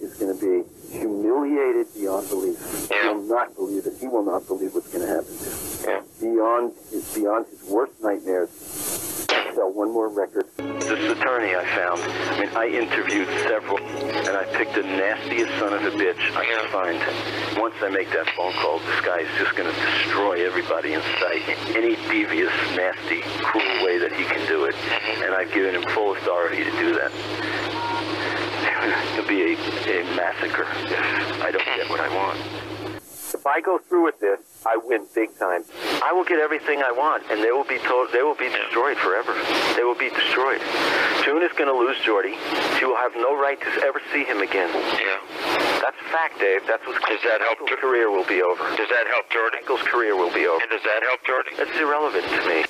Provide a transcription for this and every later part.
Is going to be humiliated beyond belief. Yeah. He will not believe it. He will not believe what's going to happen. Yeah. Beyond his, beyond his worst nightmares. Sell one more record. This attorney I found, I mean, I interviewed several, and I picked the nastiest son of a bitch I could find. Once I make that phone call, this guy is just going to destroy everybody in sight in any devious, nasty, cruel way that he can do it. And I've given him full authority to do that. It'll be a, a massacre if I don't get what I want. If I go through with this, I win big time. I will get everything I want, and they will be told they will be destroyed forever. They will be destroyed. June is going to lose Jordy. She will have no right to ever see him again. Yeah. That's a fact, Dave. That's what's Does that help Michael's career will be over. Does that help Jordan? Michael's career will be over. And does that help Jordy? That's irrelevant to me.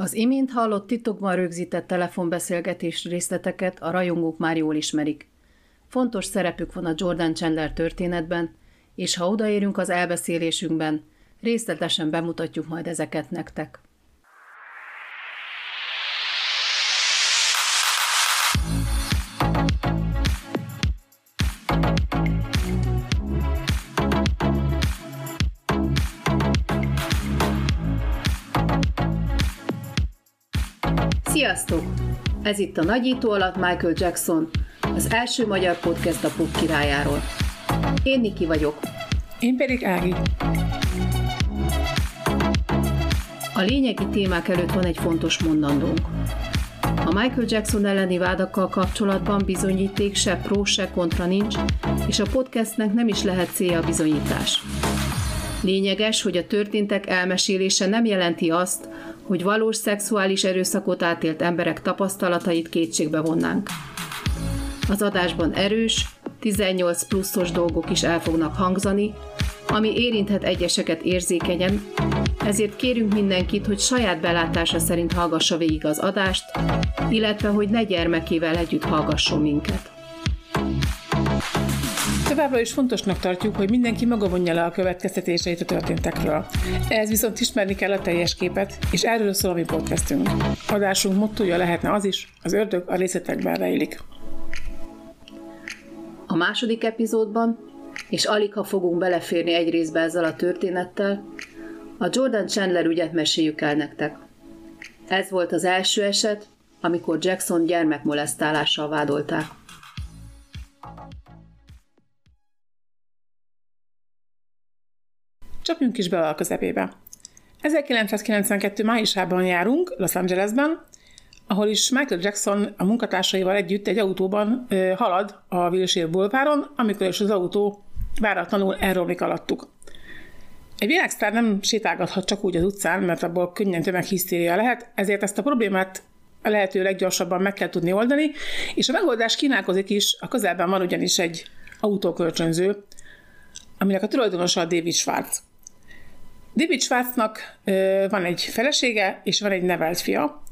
Az imént hallott titokban rögzített telefonbeszélgetés részleteket a rajongók már jól ismerik. Fontos szerepük van a Jordan Chandler történetben, és ha odaérünk az elbeszélésünkben, részletesen bemutatjuk majd ezeket nektek. Sziasztok! Ez itt a Nagyító alatt Michael Jackson, az első magyar podcast a pop királyáról. Én Niki vagyok. Én pedig Ági. A lényegi témák előtt van egy fontos mondandónk. A Michael Jackson elleni vádakkal kapcsolatban bizonyíték se pró, se kontra nincs, és a podcastnek nem is lehet célja a bizonyítás. Lényeges, hogy a történtek elmesélése nem jelenti azt, hogy valós szexuális erőszakot átélt emberek tapasztalatait kétségbe vonnánk. Az adásban erős, 18 pluszos dolgok is el fognak hangzani, ami érinthet egyeseket érzékenyen, ezért kérünk mindenkit, hogy saját belátása szerint hallgassa végig az adást, illetve hogy ne gyermekével együtt hallgasson minket. Továbbra is fontosnak tartjuk, hogy mindenki maga vonja le a következtetéseit a történtekről. Ehhez viszont ismerni kell a teljes képet, és erről szól a mi podcastünk. Adásunk mottoja lehetne az is, az ördög a részletekben rejlik. A második epizódban, és alig ha fogunk beleférni egy részbe ezzel a történettel, a Jordan Chandler ügyet meséljük el nektek. Ez volt az első eset, amikor Jackson gyermekmolesztálással vádolták. Csapjunk is bele a közepébe. 1992. májusában járunk Los Angelesben, ahol is Michael Jackson a munkatársaival együtt egy autóban ö, halad a Wilshire Boulevardon, amikor is az autó váratlanul elromlik alattuk. Egy világsztár nem sétálgathat csak úgy az utcán, mert abból könnyen tömeghisztéria lehet, ezért ezt a problémát a lehető leggyorsabban meg kell tudni oldani, és a megoldás kínálkozik is, a közelben van ugyanis egy autókölcsönző, aminek a tulajdonosa a David Schwartz. David Schwartznak ö, van egy felesége, és van egy nevelt fia.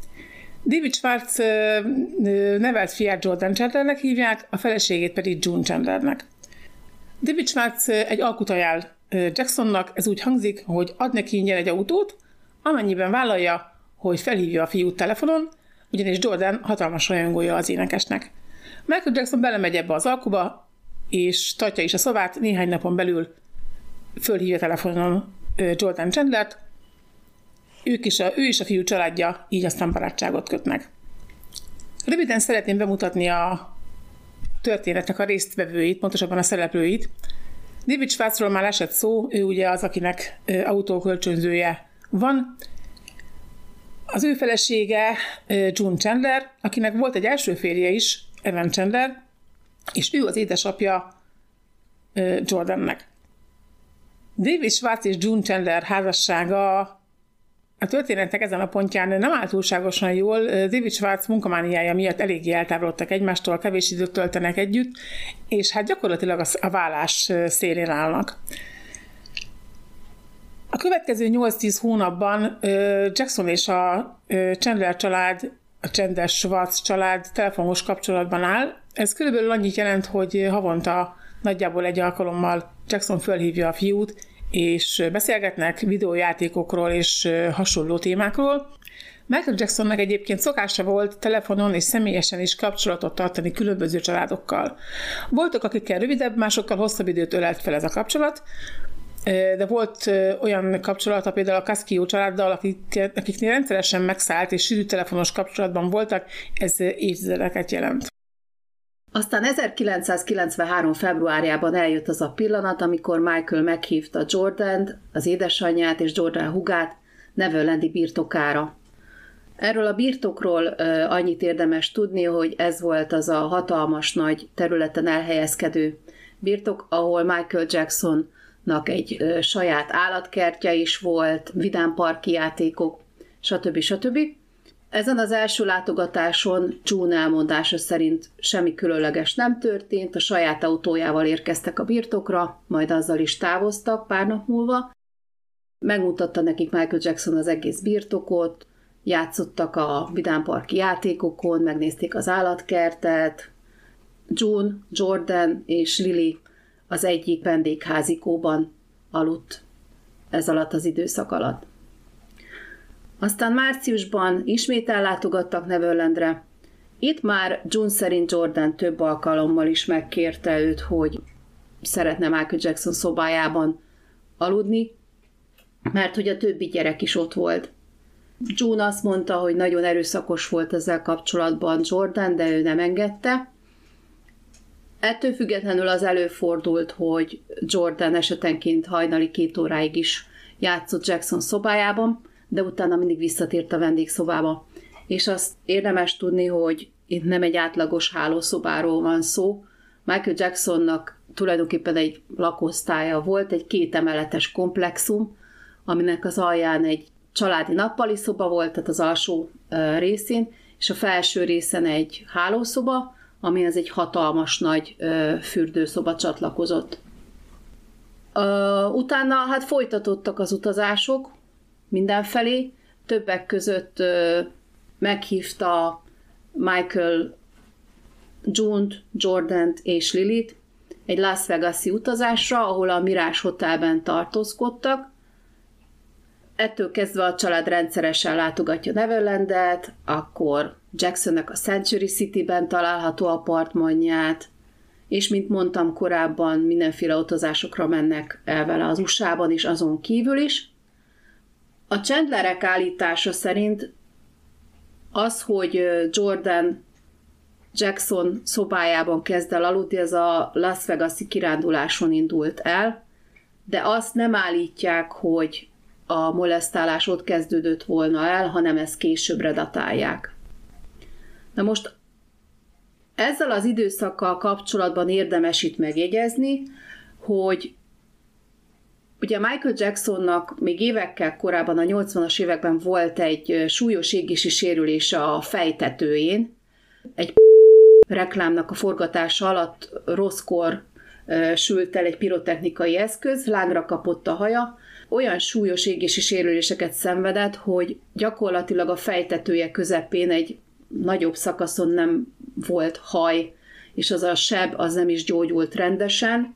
David ö, nevelt fiát Jordan Chandlernek hívják, a feleségét pedig June Chandlernek. David Schwartz ö, egy alkut ajánl Jacksonnak, ez úgy hangzik, hogy ad neki ingyen egy autót, amennyiben vállalja, hogy felhívja a fiút telefonon, ugyanis Jordan hatalmas rajongója az énekesnek. Michael Jackson belemegy ebbe az alkuba, és tartja is a szavát, néhány napon belül fölhívja telefonon Jordan Chandlert, ők is a, ő is a fiú családja, így aztán barátságot kötnek. Röviden szeretném bemutatni a történetnek a résztvevőit, pontosabban a szereplőit. David Schwarzról már esett szó, ő ugye az, akinek autókölcsönzője van. Az ő felesége June Chandler, akinek volt egy első férje is, Evan Chandler, és ő az édesapja Jordannek. David Schwartz és June Chandler házassága a történetnek ezen a pontján nem áll túlságosan jól. David Schwartz munkamániája miatt eléggé eltávolodtak egymástól, kevés időt töltenek együtt, és hát gyakorlatilag a vállás szélén állnak. A következő 8-10 hónapban Jackson és a Chandler család, a Chandler Schwartz család telefonos kapcsolatban áll. Ez körülbelül annyit jelent, hogy havonta nagyjából egy alkalommal Jackson fölhívja a fiút, és beszélgetnek videójátékokról és hasonló témákról. Michael Jacksonnak egyébként szokása volt telefonon és személyesen is kapcsolatot tartani különböző családokkal. Voltak, akikkel rövidebb, másokkal hosszabb időt ölelt fel ez a kapcsolat, de volt olyan kapcsolata például a Cascio családdal, akik, akiknél rendszeresen megszállt és sűrű telefonos kapcsolatban voltak, ez évtizedeket jelent. Aztán 1993. februárjában eljött az a pillanat, amikor Michael meghívta Jordan, az édesanyját és Jordan hugát Neverlandi birtokára. Erről a birtokról annyit érdemes tudni, hogy ez volt az a hatalmas nagy területen elhelyezkedő birtok, ahol Michael Jacksonnak egy saját állatkertje is volt, vidámparki játékok, stb. stb. Ezen az első látogatáson June elmondása szerint semmi különleges nem történt, a saját autójával érkeztek a birtokra, majd azzal is távoztak pár nap múlva. Megmutatta nekik Michael Jackson az egész birtokot, játszottak a vidámparki játékokon, megnézték az állatkertet. June, Jordan és Lily az egyik vendégházikóban aludt ez alatt az időszak alatt. Aztán márciusban ismét ellátogattak Neverlandre. Itt már June szerint Jordan több alkalommal is megkérte őt, hogy szeretne Michael Jackson szobájában aludni, mert hogy a többi gyerek is ott volt. June azt mondta, hogy nagyon erőszakos volt ezzel kapcsolatban Jordan, de ő nem engedte. Ettől függetlenül az előfordult, hogy Jordan esetenként hajnali két óráig is játszott Jackson szobájában, de utána mindig visszatért a vendégszobába. És azt érdemes tudni, hogy itt nem egy átlagos hálószobáról van szó. Michael Jacksonnak tulajdonképpen egy lakosztálya volt, egy két emeletes komplexum, aminek az alján egy családi nappali szoba volt, tehát az alsó részén, és a felső részen egy hálószoba, ami az egy hatalmas nagy fürdőszoba csatlakozott. Utána hát folytatottak az utazások, mindenfelé. Többek között meghívta Michael June-t, Jordan-t és Lilit egy Las Vegas-i utazásra, ahol a Mirage Hotelben tartózkodtak. Ettől kezdve a család rendszeresen látogatja Neverlandet, akkor Jacksonnek a Century City-ben található apartmanját, és mint mondtam korábban, mindenféle utazásokra mennek el vele az USA-ban is, azon kívül is. A Chandlerek állítása szerint az, hogy Jordan Jackson szobájában kezd el aludni, ez a Las Vegas-i kiránduláson indult el, de azt nem állítják, hogy a molesztálás ott kezdődött volna el, hanem ezt későbbre datálják. Na most ezzel az időszakkal kapcsolatban érdemes itt megjegyezni, hogy Ugye Michael Jacksonnak még évekkel korábban, a 80-as években volt egy súlyos égési sérülése a fejtetőjén. Egy reklámnak a forgatása alatt rosszkor sült el egy pirotechnikai eszköz, lángra kapott a haja, olyan súlyos égési sérüléseket szenvedett, hogy gyakorlatilag a fejtetője közepén egy nagyobb szakaszon nem volt haj, és az a seb az nem is gyógyult rendesen,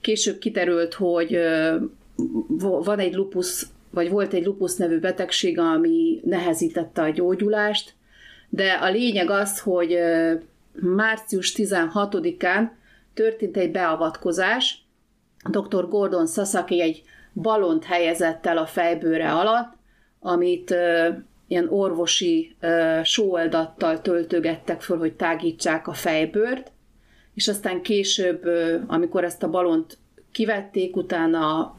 Később kiterült, hogy van egy lupus, vagy volt egy lupus nevű betegség, ami nehezítette a gyógyulást, de a lényeg az, hogy március 16-án történt egy beavatkozás. Dr. Gordon Sasaki egy balont helyezett el a fejbőre alatt, amit ilyen orvosi sóoldattal töltögettek föl, hogy tágítsák a fejbőrt, és aztán később, amikor ezt a balont kivették, utána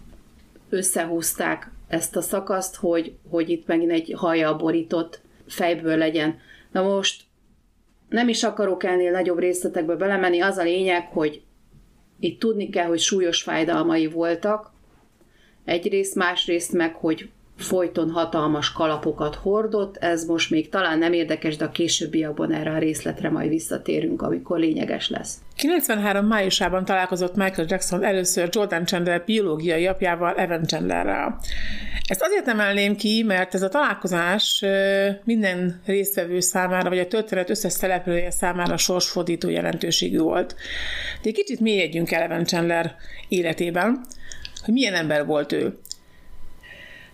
összehúzták ezt a szakaszt, hogy, hogy itt megint egy haja borított fejből legyen. Na most nem is akarok ennél nagyobb részletekbe belemenni, az a lényeg, hogy itt tudni kell, hogy súlyos fájdalmai voltak, egyrészt, másrészt meg, hogy folyton hatalmas kalapokat hordott, ez most még talán nem érdekes, de a későbbiakban erre a részletre majd visszatérünk, amikor lényeges lesz. 93. májusában találkozott Michael Jackson először Jordan Chandler biológiai apjával, Evan Chandlerrel. Ezt azért emelném ki, mert ez a találkozás minden résztvevő számára, vagy a történet összes szereplője számára sorsfordító jelentőségű volt. De egy kicsit mélyedjünk el Evan Chandler életében, hogy milyen ember volt ő.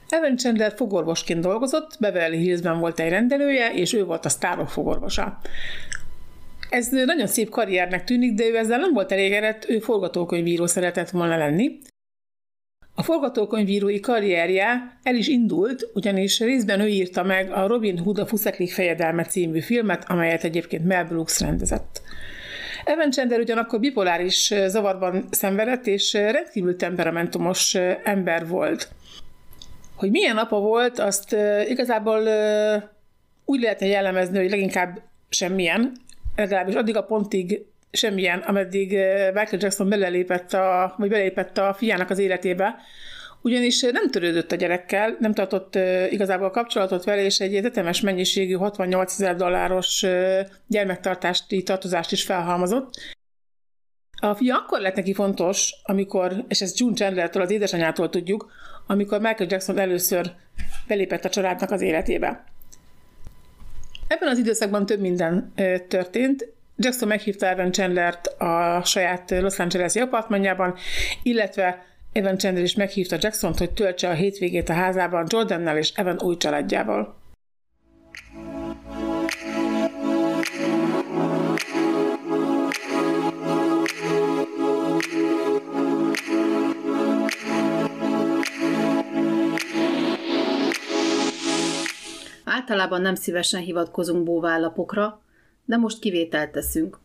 Evan Chandler fogorvosként dolgozott, Beverly Hillsben volt egy rendelője, és ő volt a sztárok fogorvosa. Ez nagyon szép karriernek tűnik, de ő ezzel nem volt elégedett, ő forgatókönyvíró szeretett volna lenni. A forgatókönyvírói karrierje el is indult, ugyanis részben ő írta meg a Robin Hood a Fuszeklik fejedelme című filmet, amelyet egyébként Mel Brooks rendezett. Evan Chandler ugyanakkor bipoláris zavarban szenvedett, és rendkívül temperamentumos ember volt. Hogy milyen apa volt, azt igazából úgy lehetne jellemezni, hogy leginkább semmilyen, legalábbis addig a pontig semmilyen, ameddig Michael Jackson belelépett a, vagy belépett a fiának az életébe, ugyanis nem törődött a gyerekkel, nem tartott igazából a kapcsolatot vele, és egy tetemes mennyiségű 68 ezer dolláros gyermektartási tartozást is felhalmozott. A fia akkor lett neki fontos, amikor, és ezt June Chandler-től, az édesanyától tudjuk, amikor Michael Jackson először belépett a családnak az életébe. Ebben az időszakban több minden történt. Jackson meghívta Evan Chandlert a saját Los Angeles-i apartmanjában, illetve Evan Chandler is meghívta jackson hogy töltse a hétvégét a házában Jordannel és Evan új családjával. Általában nem szívesen hivatkozunk bóvállapokra, de most kivételt teszünk.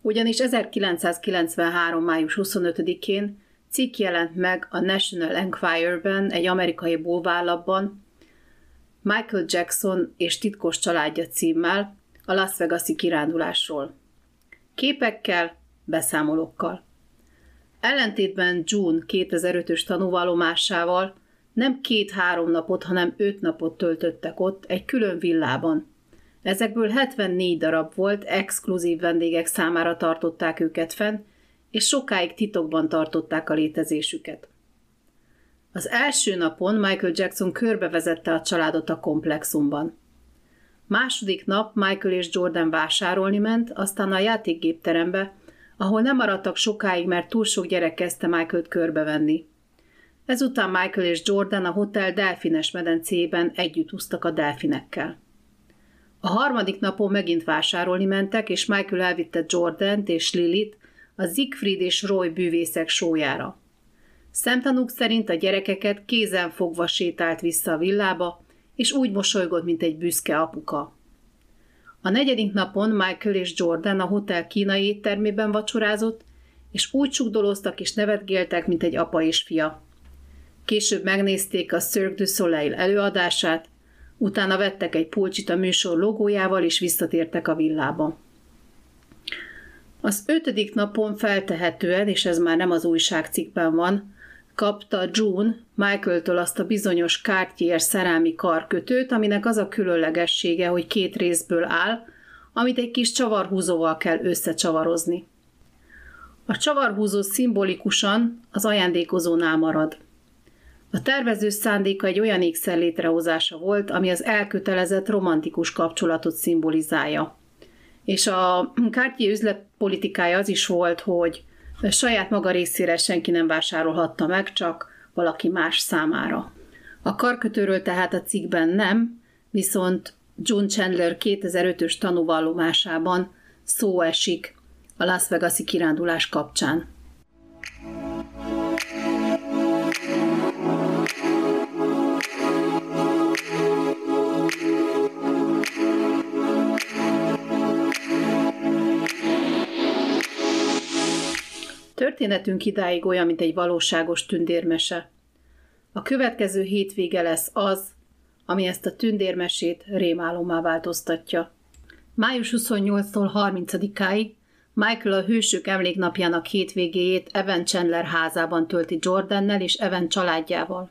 Ugyanis 1993. május 25-én cikk jelent meg a National Enquirer-ben, egy amerikai bóvállapban, Michael Jackson és titkos családja címmel a Las Vegas-i kirándulásról. Képekkel, beszámolókkal. Ellentétben June 2005-ös tanúvallomásával nem két-három napot, hanem öt napot töltöttek ott egy külön villában. Ezekből 74 darab volt, exkluzív vendégek számára tartották őket fenn, és sokáig titokban tartották a létezésüket. Az első napon Michael Jackson körbevezette a családot a komplexumban. Második nap Michael és Jordan vásárolni ment, aztán a játékgépterembe, ahol nem maradtak sokáig, mert túl sok gyerek kezdte Michael-t körbevenni. Ezután Michael és Jordan a hotel delfines medencében együtt úsztak a delfinekkel. A harmadik napon megint vásárolni mentek, és Michael elvitte Jordant és Lilit a Siegfried és Roy bűvészek sójára. Szemtanúk szerint a gyerekeket kézen fogva sétált vissza a villába, és úgy mosolygott, mint egy büszke apuka. A negyedik napon Michael és Jordan a hotel kínai éttermében vacsorázott, és úgy csukdolóztak és nevetgéltek, mint egy apa és fia. Később megnézték a Cirque du Soleil előadását, utána vettek egy pulcsit a műsor logójával, és visszatértek a villába. Az ötödik napon feltehetően, és ez már nem az újságcikkben van, kapta June Michael-től azt a bizonyos Cartier szerelmi karkötőt, aminek az a különlegessége, hogy két részből áll, amit egy kis csavarhúzóval kell összecsavarozni. A csavarhúzó szimbolikusan az ajándékozónál marad. A tervező szándéka egy olyan ékszer létrehozása volt, ami az elkötelezett romantikus kapcsolatot szimbolizálja. És a Cartier üzletpolitikája az is volt, hogy saját maga részére senki nem vásárolhatta meg, csak valaki más számára. A karkötőről tehát a cikkben nem, viszont John Chandler 2005-ös tanúvallomásában szó esik a Las Vegas-i kirándulás kapcsán. Történetünk idáig olyan, mint egy valóságos tündérmese. A következő hétvége lesz az, ami ezt a tündérmesét rémálomá változtatja. Május 28-tól 30-áig Michael a Hősök emléknapjának hétvégéjét Evan Chandler házában tölti Jordannel és Evan családjával.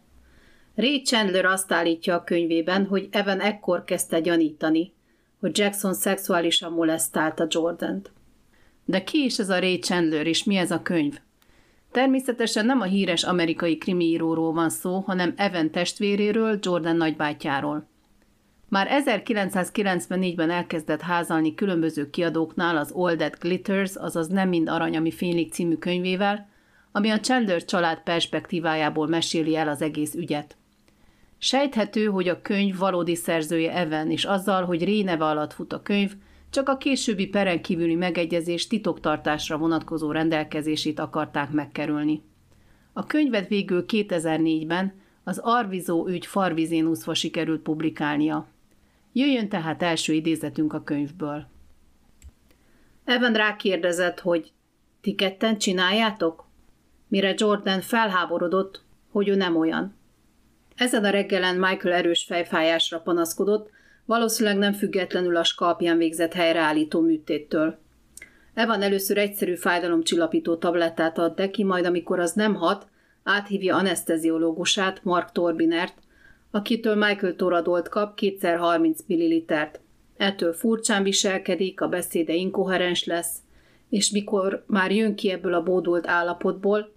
Ray Chandler azt állítja a könyvében, hogy Evan ekkor kezdte gyanítani, hogy Jackson szexuálisan molesztálta Jordant. De ki is ez a Ray Chandler, és mi ez a könyv? Természetesen nem a híres amerikai krimiíróról van szó, hanem Evan testvéréről, Jordan nagybátyjáról. Már 1994-ben elkezdett házalni különböző kiadóknál az All That Glitters, azaz Nem mind arany, ami fénylik című könyvével, ami a Chandler család perspektívájából meséli el az egész ügyet. Sejthető, hogy a könyv valódi szerzője Evan, és azzal, hogy Ray neve alatt fut a könyv, csak a későbbi peren kívüli megegyezés titoktartásra vonatkozó rendelkezését akarták megkerülni. A könyvet végül 2004-ben az Arvizó ügy farvizén úszva sikerült publikálnia. Jöjjön tehát első idézetünk a könyvből. Evan rákérdezett, hogy ti ketten csináljátok? Mire Jordan felháborodott, hogy ő nem olyan. Ezen a reggelen Michael erős fejfájásra panaszkodott, valószínűleg nem függetlenül a skalpján végzett helyreállító műtéttől. Evan először egyszerű fájdalomcsillapító tablettát ad neki, majd amikor az nem hat, áthívja anesteziológusát, Mark Torbinert, akitől Michael Toradolt kap kétszer 30 millilitert. Ettől furcsán viselkedik, a beszéde inkoherens lesz, és mikor már jön ki ebből a bódult állapotból,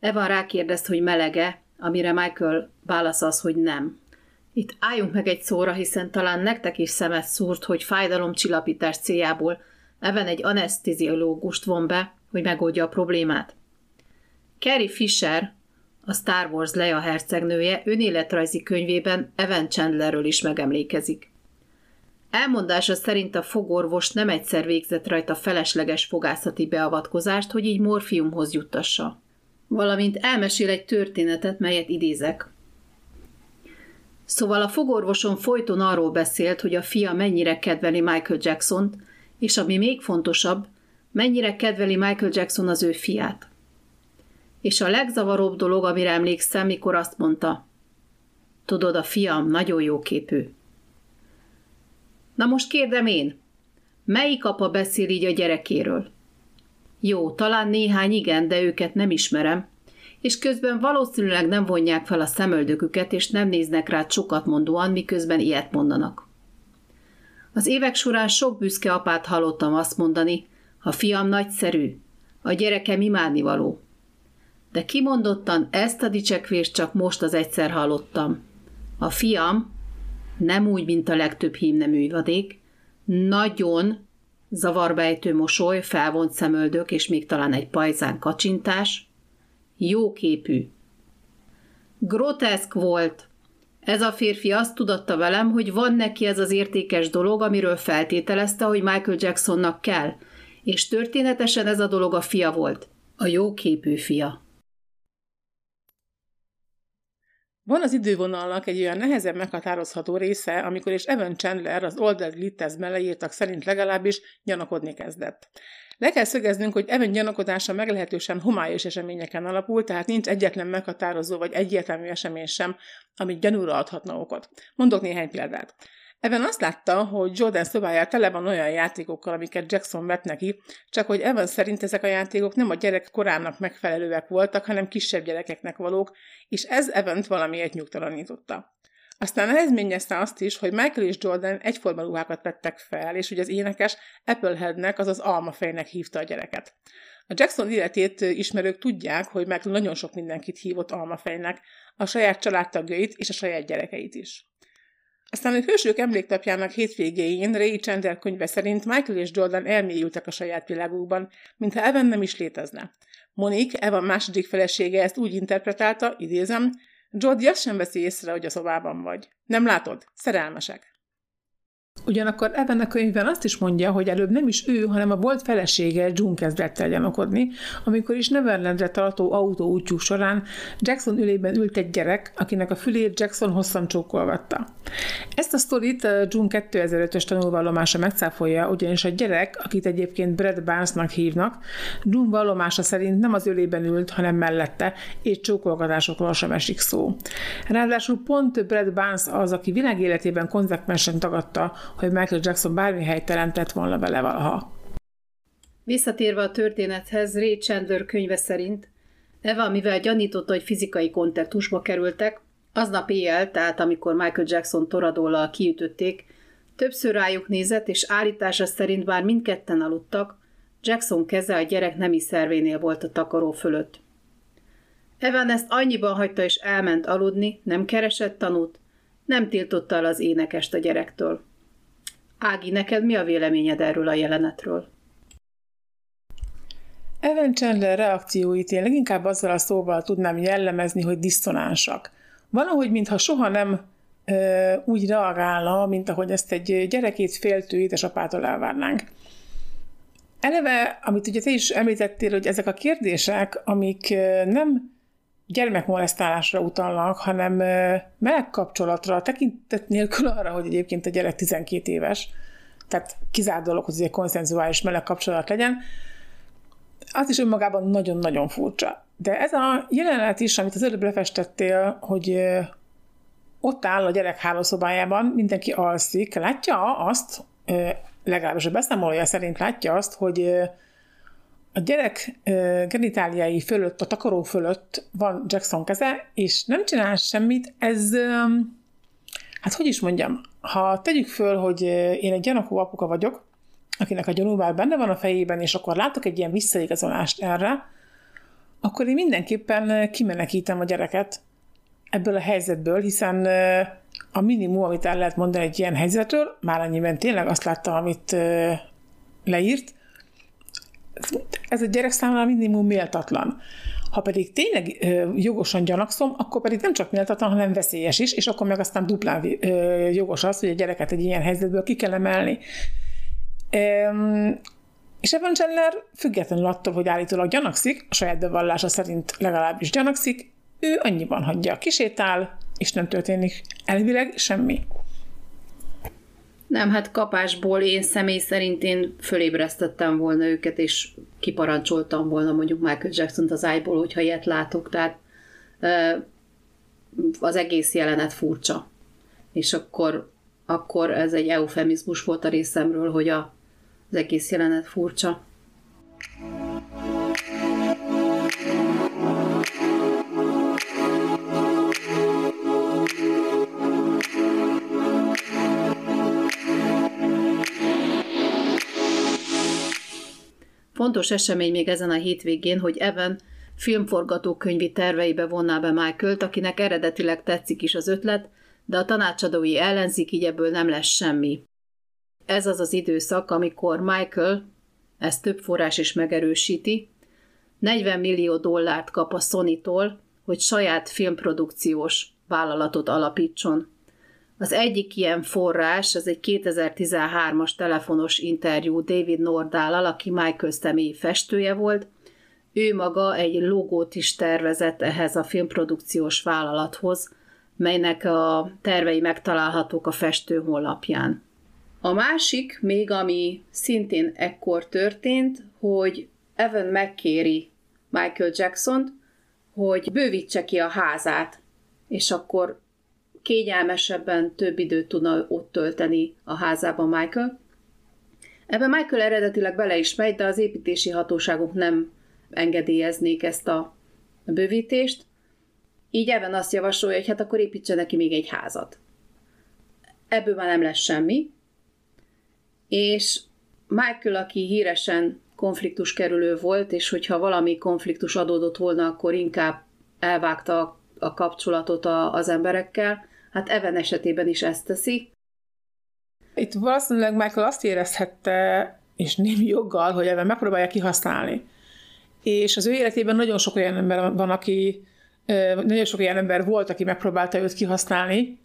Evan rákérdez, hogy melege, amire Michael válasz az, hogy nem. Itt álljunk meg egy szóra, hiszen talán nektek is szemet szúrt, hogy fájdalomcsillapítás céljából Evan egy anesteziológust von be, hogy megoldja a problémát. Carrie Fisher, a Star Wars Leia hercegnője önéletrajzi könyvében Evan Chandlerről is megemlékezik. Elmondása szerint a fogorvos nem egyszer végzett rajta felesleges fogászati beavatkozást, hogy így morfiumhoz juttassa. Valamint elmesél egy történetet, melyet idézek. Szóval a fogorvoson folyton arról beszélt, hogy a fia mennyire kedveli Michael Jackson-t, és ami még fontosabb, mennyire kedveli Michael Jackson az ő fiát. És a legzavaróbb dolog, amire emlékszem, mikor azt mondta, tudod, a fiam nagyon jó képű. Na most kérdem én, melyik apa beszél így a gyerekéről? Jó, talán néhány igen, de őket nem ismerem, és közben valószínűleg nem vonják fel a szemöldöküket, és nem néznek rá sokat mondóan, miközben ilyet mondanak. Az évek során sok büszke apát hallottam azt mondani, a fiam nagyszerű, a gyerekem imádnivaló. De kimondottan ezt a dicsekvést csak most az egyszer hallottam. A fiam, nem úgy, mint a legtöbb hímnemű vadék, nagyon zavarbejtő mosoly, felvont szemöldök és még talán egy pajzán kacsintás, jóképű. Groteszk volt. Ez a férfi azt tudatta velem, hogy van neki ez az értékes dolog, amiről feltételezte, hogy Michael Jacksonnak kell, és történetesen ez a dolog a fia volt. A jóképű fia. Van az idővonalnak egy olyan nehezen meghatározható része, amikor és Evan Chandler az Olded Littezben leírtak szerint legalábbis gyanakodni kezdett. Le kell szögeznünk, hogy Evan gyanakodása meglehetősen homályos eseményeken alapul, tehát nincs egyetlen meghatározó vagy egyértelmű esemény sem, amit gyanúra adhatna okot. Mondok néhány példát. Evan azt látta, hogy Jordan szobája tele van olyan játékokkal, amiket Jackson vett neki, csak hogy Evan szerint ezek a játékok nem a gyerek korának megfelelőek voltak, hanem kisebb gyerekeknek valók, és ez Evant valamiért nyugtalanította. Aztán nehezményezte azt is, hogy Michael és Jordan egyforma ruhákat vettek fel, és hogy az énekes Appleheadnek, azaz almafejnek hívta a gyereket. A Jackson életét ismerők tudják, hogy meg nagyon sok mindenkit hívott almafejnek, a saját családtagjait és a saját gyerekeit is. Aztán a Hősök emléktapjának hétvégéjén Ray Chandler könyve szerint Michael és Jordan elmélyültek a saját világukban, mintha Evan nem is létezne. Monique, Evan második felesége ezt úgy interpretálta, idézem, Jody azt sem veszi észre, hogy a szobában vagy. Nem látod? Szerelmesek. Ugyanakkor ebben a könyvben azt is mondja, hogy előbb nem is ő, hanem a volt felesége June kezdett el gyanakodni, amikor is Neverlandre tartó autó útjuk során Jackson ülében ült egy gyerek, akinek a fülét Jackson hosszan csókolgatta. Ezt a sztorit a June 2005-ös tanulvallomása megcáfolja, ugyanis a gyerek, akit egyébként Brad Barnesnak hívnak, June vallomása szerint nem az ölében ült, hanem mellette, és csókolgatásokról sem esik szó. Ráadásul pont Brad Barnes az, aki világ életében konzekvensen tagadta, hogy Michael Jackson bármi helytelen tett volna vele valaha. Visszatérve a történethez, Ray Chandler könyve szerint Eva, mivel gyanította, hogy fizikai kontaktusba kerültek, aznap éjjel, tehát amikor Michael Jackson toradóllal kiütötték, többször rájuk nézett, és állítása szerint bár mindketten aludtak, Jackson keze a gyerek nemi szervénél volt a takaró fölött. Evan ezt annyiban hagyta és elment aludni, nem keresett tanút, nem tiltotta el az énekest a gyerektől. Ági, neked mi a véleményed erről a jelenetről? Evan Chandler reakcióit én leginkább azzal a szóval tudnám jellemezni, hogy diszonánsak. valahogy, mintha soha nem ö, úgy reagálna, mint ahogy ezt egy gyerekét féltő édesapától elvárnánk. Eleve, amit ugye te is említettél, hogy ezek a kérdések, amik nem gyermekmolesztálásra utalnak, hanem meleg kapcsolatra, tekintet nélkül arra, hogy egyébként a gyerek 12 éves, tehát kizárt dolog, hogy egy konszenzuális meleg kapcsolat legyen, az is önmagában nagyon-nagyon furcsa. De ez a jelenet is, amit az előbb lefestettél, hogy ott áll a gyerek hálószobájában, mindenki alszik, látja azt, legalábbis a beszámolója szerint látja azt, hogy a gyerek genitáliái fölött, a takaró fölött van Jackson keze, és nem csinál semmit, ez, hát hogy is mondjam, ha tegyük föl, hogy én egy gyanakó apuka vagyok, akinek a gyanú már benne van a fejében, és akkor látok egy ilyen visszaigazolást erre, akkor én mindenképpen kimenekítem a gyereket ebből a helyzetből, hiszen a minimum, amit el lehet mondani egy ilyen helyzetről, már annyiben tényleg azt látta, amit leírt, ez a gyerek számára minimum méltatlan. Ha pedig tényleg ö, jogosan gyanakszom, akkor pedig nem csak méltatlan, hanem veszélyes is, és akkor meg aztán duplán ö, jogos az, hogy a gyereket egy ilyen helyzetből ki kell emelni. Üm, és Evan Chandler függetlenül attól, hogy állítólag gyanakszik, a saját bevallása szerint legalábbis gyanakszik, ő annyiban hagyja, kisétál, és nem történik elvileg semmi. Nem, hát kapásból én személy szerint én fölébresztettem volna őket, és kiparancsoltam volna mondjuk Michael Jackson-t az ájból, hogyha ilyet látok, tehát az egész jelenet furcsa. És akkor, akkor ez egy eufemizmus volt a részemről, hogy a, az egész jelenet furcsa. Fontos esemény még ezen a hétvégén, hogy Evan filmforgatókönyvi terveibe vonná be Michael-t, akinek eredetileg tetszik is az ötlet, de a tanácsadói ellenzik, így ebből nem lesz semmi. Ez az az időszak, amikor Michael, ezt több forrás is megerősíti, 40 millió dollárt kap a Sony-tól, hogy saját filmprodukciós vállalatot alapítson. Az egyik ilyen forrás, ez egy 2013-as telefonos interjú David Nordállal, aki Michael személyi festője volt. Ő maga egy logót is tervezett ehhez a filmprodukciós vállalathoz, melynek a tervei megtalálhatók a festő honlapján. A másik, még ami szintén ekkor történt, hogy Evan megkéri Michael Jackson-t, hogy bővítse ki a házát, és akkor kényelmesebben több időt tudna ott tölteni a házában Michael. Ebben Michael eredetileg bele is megy, de az építési hatóságok nem engedélyeznék ezt a bővítést. Így ebben azt javasolja, hogy hát akkor építse neki még egy házat. Ebből már nem lesz semmi. És Michael, aki híresen konfliktus kerülő volt, és hogyha valami konfliktus adódott volna, akkor inkább elvágta a kapcsolatot a, az emberekkel, Hát Evan esetében is ezt teszi. Itt valószínűleg Michael azt érezhette, és némi joggal, hogy Evan megpróbálja kihasználni. És az ő életében nagyon sok olyan ember van, aki nagyon sok olyan ember volt, aki megpróbálta őt kihasználni,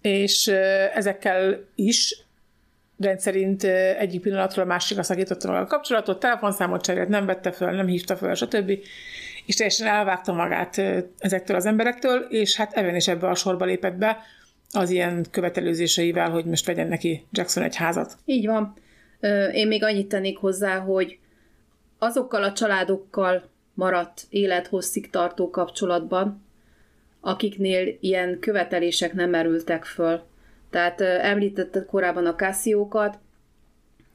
és ezekkel is rendszerint egyik pillanatról a másikra szakította meg a kapcsolatot, telefonszámot cserélt, nem vette föl, nem hívta föl, stb és teljesen elvágta magát ezektől az emberektől, és hát Evan is ebbe a sorba lépett be az ilyen követelőzéseivel, hogy most vegyen neki Jackson egy házat. Így van. Én még annyit tennék hozzá, hogy azokkal a családokkal maradt élethosszig tartó kapcsolatban, akiknél ilyen követelések nem merültek föl. Tehát említetted korábban a Cassiokat,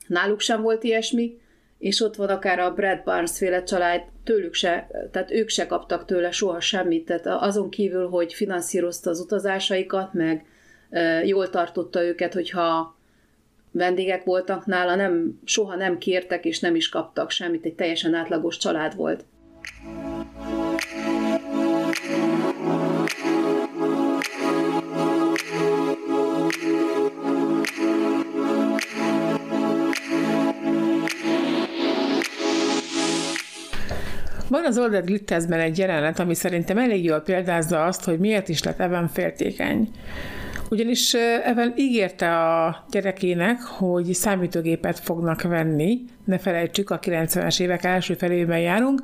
náluk sem volt ilyesmi, és ott van akár a Brad Barnes féle család, tőlük se, tehát ők se kaptak tőle soha semmit, tehát azon kívül, hogy finanszírozta az utazásaikat, meg jól tartotta őket, hogyha vendégek voltak nála, nem, soha nem kértek és nem is kaptak semmit, egy teljesen átlagos család volt. Van az Older Glittersben egy jelenet, ami szerintem elég jól példázza azt, hogy miért is lett Evan féltékeny. Ugyanis Evan ígérte a gyerekének, hogy számítógépet fognak venni, ne felejtsük, a 90-es évek első felében járunk,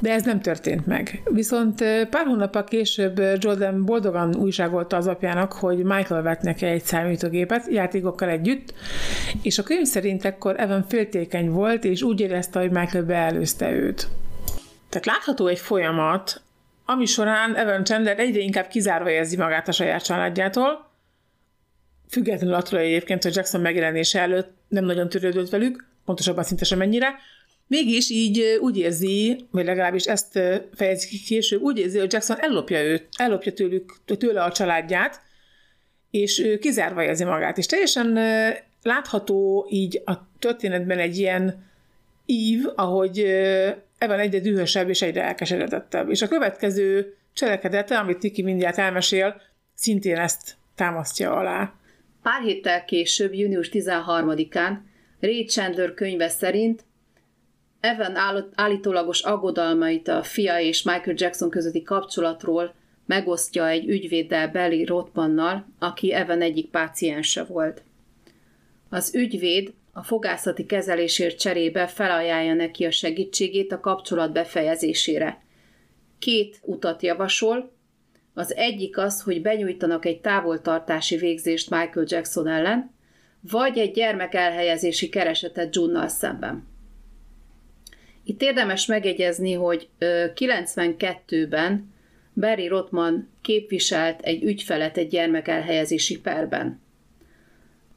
de ez nem történt meg. Viszont pár hónappal később Jordan boldogan újságolta az apjának, hogy Michael vett neki egy számítógépet játékokkal együtt, és a könyv szerint ekkor Evan féltékeny volt, és úgy érezte, hogy Michael beelőzte őt. Tehát látható egy folyamat, ami során Evan Chandler egyre inkább kizárva érzi magát a saját családjától, függetlenül attól egyébként, hogy Jackson megjelenése előtt nem nagyon törődött velük, pontosabban szinte sem mennyire, mégis így úgy érzi, vagy legalábbis ezt fejezi ki később, úgy érzi, hogy Jackson ellopja őt, ellopja tőlük, tőle a családját, és ő kizárva érzi magát. És teljesen látható így a történetben egy ilyen ív, ahogy Evan egyre dühösebb és egyre elkeseredettebb. És a következő cselekedete, amit Tiki mindjárt elmesél, szintén ezt támasztja alá. Pár héttel később, június 13-án Ray Chandler könyve szerint Evan állítólagos aggodalmait a fia és Michael Jackson közötti kapcsolatról megosztja egy ügyvéddel Belly Rothmannal, aki Evan egyik páciense volt. Az ügyvéd a fogászati kezelésért cserébe felajánlja neki a segítségét a kapcsolat befejezésére. Két utat javasol, az egyik az, hogy benyújtanak egy távoltartási végzést Michael Jackson ellen, vagy egy gyermek elhelyezési keresetet Junnal szemben. Itt érdemes megjegyezni, hogy 92-ben Barry Rothman képviselt egy ügyfelet egy gyermek elhelyezési perben.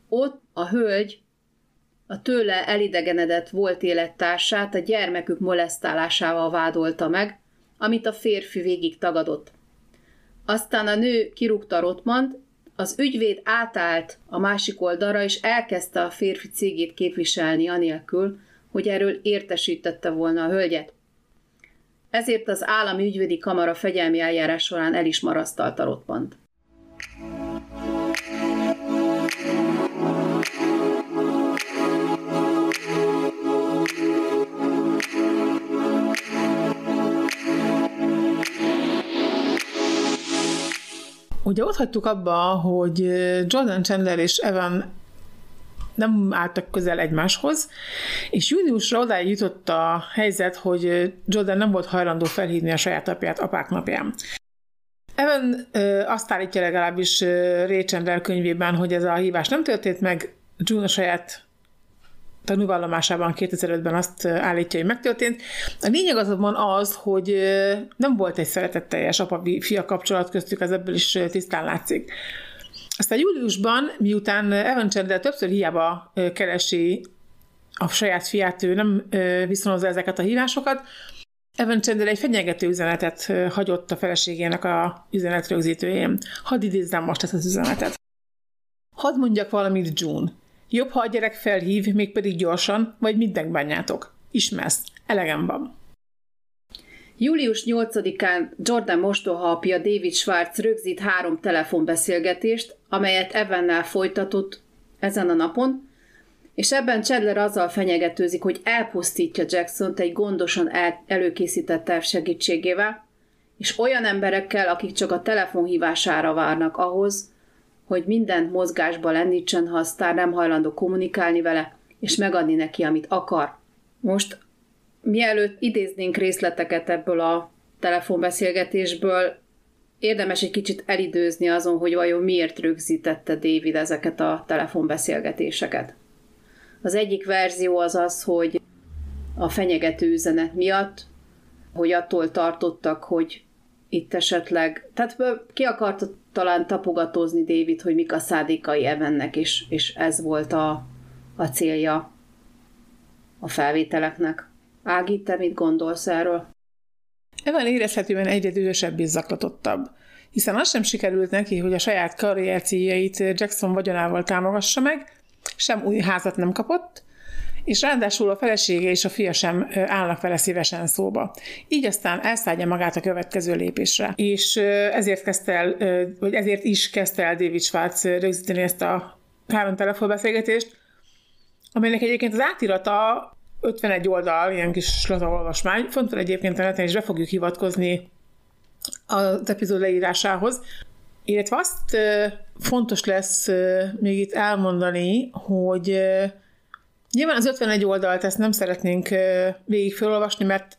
Ott a hölgy a tőle elidegenedett volt élettársát a gyermekük molesztálásával vádolta meg, amit a férfi végig tagadott. Aztán a nő kirúgta Rotmant, az ügyvéd átállt a másik oldalra, és elkezdte a férfi cégét képviselni anélkül, hogy erről értesítette volna a hölgyet. Ezért az állami ügyvédi kamara fegyelmi eljárás során el is marasztalta Rotmant. Ugye ott hagytuk abba, hogy Jordan Chandler és Evan nem álltak közel egymáshoz, és júniusra odáig jutott a helyzet, hogy Jordan nem volt hajlandó felhívni a saját apját apák napján. Evan ö, azt állítja legalábbis Ray Chandler könyvében, hogy ez a hívás nem történt meg, June a saját tanúvallomásában 2005-ben azt állítja, hogy megtörtént. A lényeg azonban az, hogy nem volt egy szeretetteljes apa-fia kapcsolat köztük, ez ebből is tisztán látszik. Aztán júliusban, miután Evan Chandler többször hiába keresi a saját fiát, ő nem viszonozza ezeket a hívásokat, Evan Chandler egy fenyegető üzenetet hagyott a feleségének a üzenetrögzítőjén. Hadd idézzem most ezt az üzenetet. Hadd mondjak valamit, June. Jobb, ha a gyerek felhív, mégpedig gyorsan, vagy mindent bányátok. Ismersz, elegem van. Július 8-án Jordan mostoha apja David Schwartz rögzít három telefonbeszélgetést, amelyet Evannel folytatott ezen a napon, és ebben Chandler azzal fenyegetőzik, hogy elpusztítja Jackson-t egy gondosan el- előkészített terv segítségével, és olyan emberekkel, akik csak a telefonhívására várnak ahhoz, hogy mindent mozgásba lendítsen, ha a sztár nem hajlandó kommunikálni vele, és megadni neki, amit akar. Most, mielőtt idéznénk részleteket ebből a telefonbeszélgetésből, érdemes egy kicsit elidőzni azon, hogy vajon miért rögzítette David ezeket a telefonbeszélgetéseket. Az egyik verzió az az, hogy a fenyegető üzenet miatt, hogy attól tartottak, hogy itt esetleg, tehát ki akarta talán tapogatózni David, hogy mik a szádékai Evennek, és, és ez volt a, a célja a felvételeknek. Ági, te mit gondolsz erről? Evan érezhetően egyre dühösebb és zaklatottabb, hiszen az sem sikerült neki, hogy a saját karrier céljait Jackson vagyonával támogassa meg, sem új házat nem kapott, és ráadásul a felesége és a fia sem állnak vele szívesen szóba. Így aztán elszállja magát a következő lépésre. És ezért kezdte el, vagy ezért is kezdte el David Schwartz rögzíteni ezt a három telefonbeszélgetést, amelynek egyébként az átirata 51 oldal, ilyen kis olvasmány. Fontos egyébként a neten is be fogjuk hivatkozni az epizód leírásához. Illetve azt fontos lesz még itt elmondani, hogy nyilván az 51 oldalt ezt nem szeretnénk végig felolvasni, mert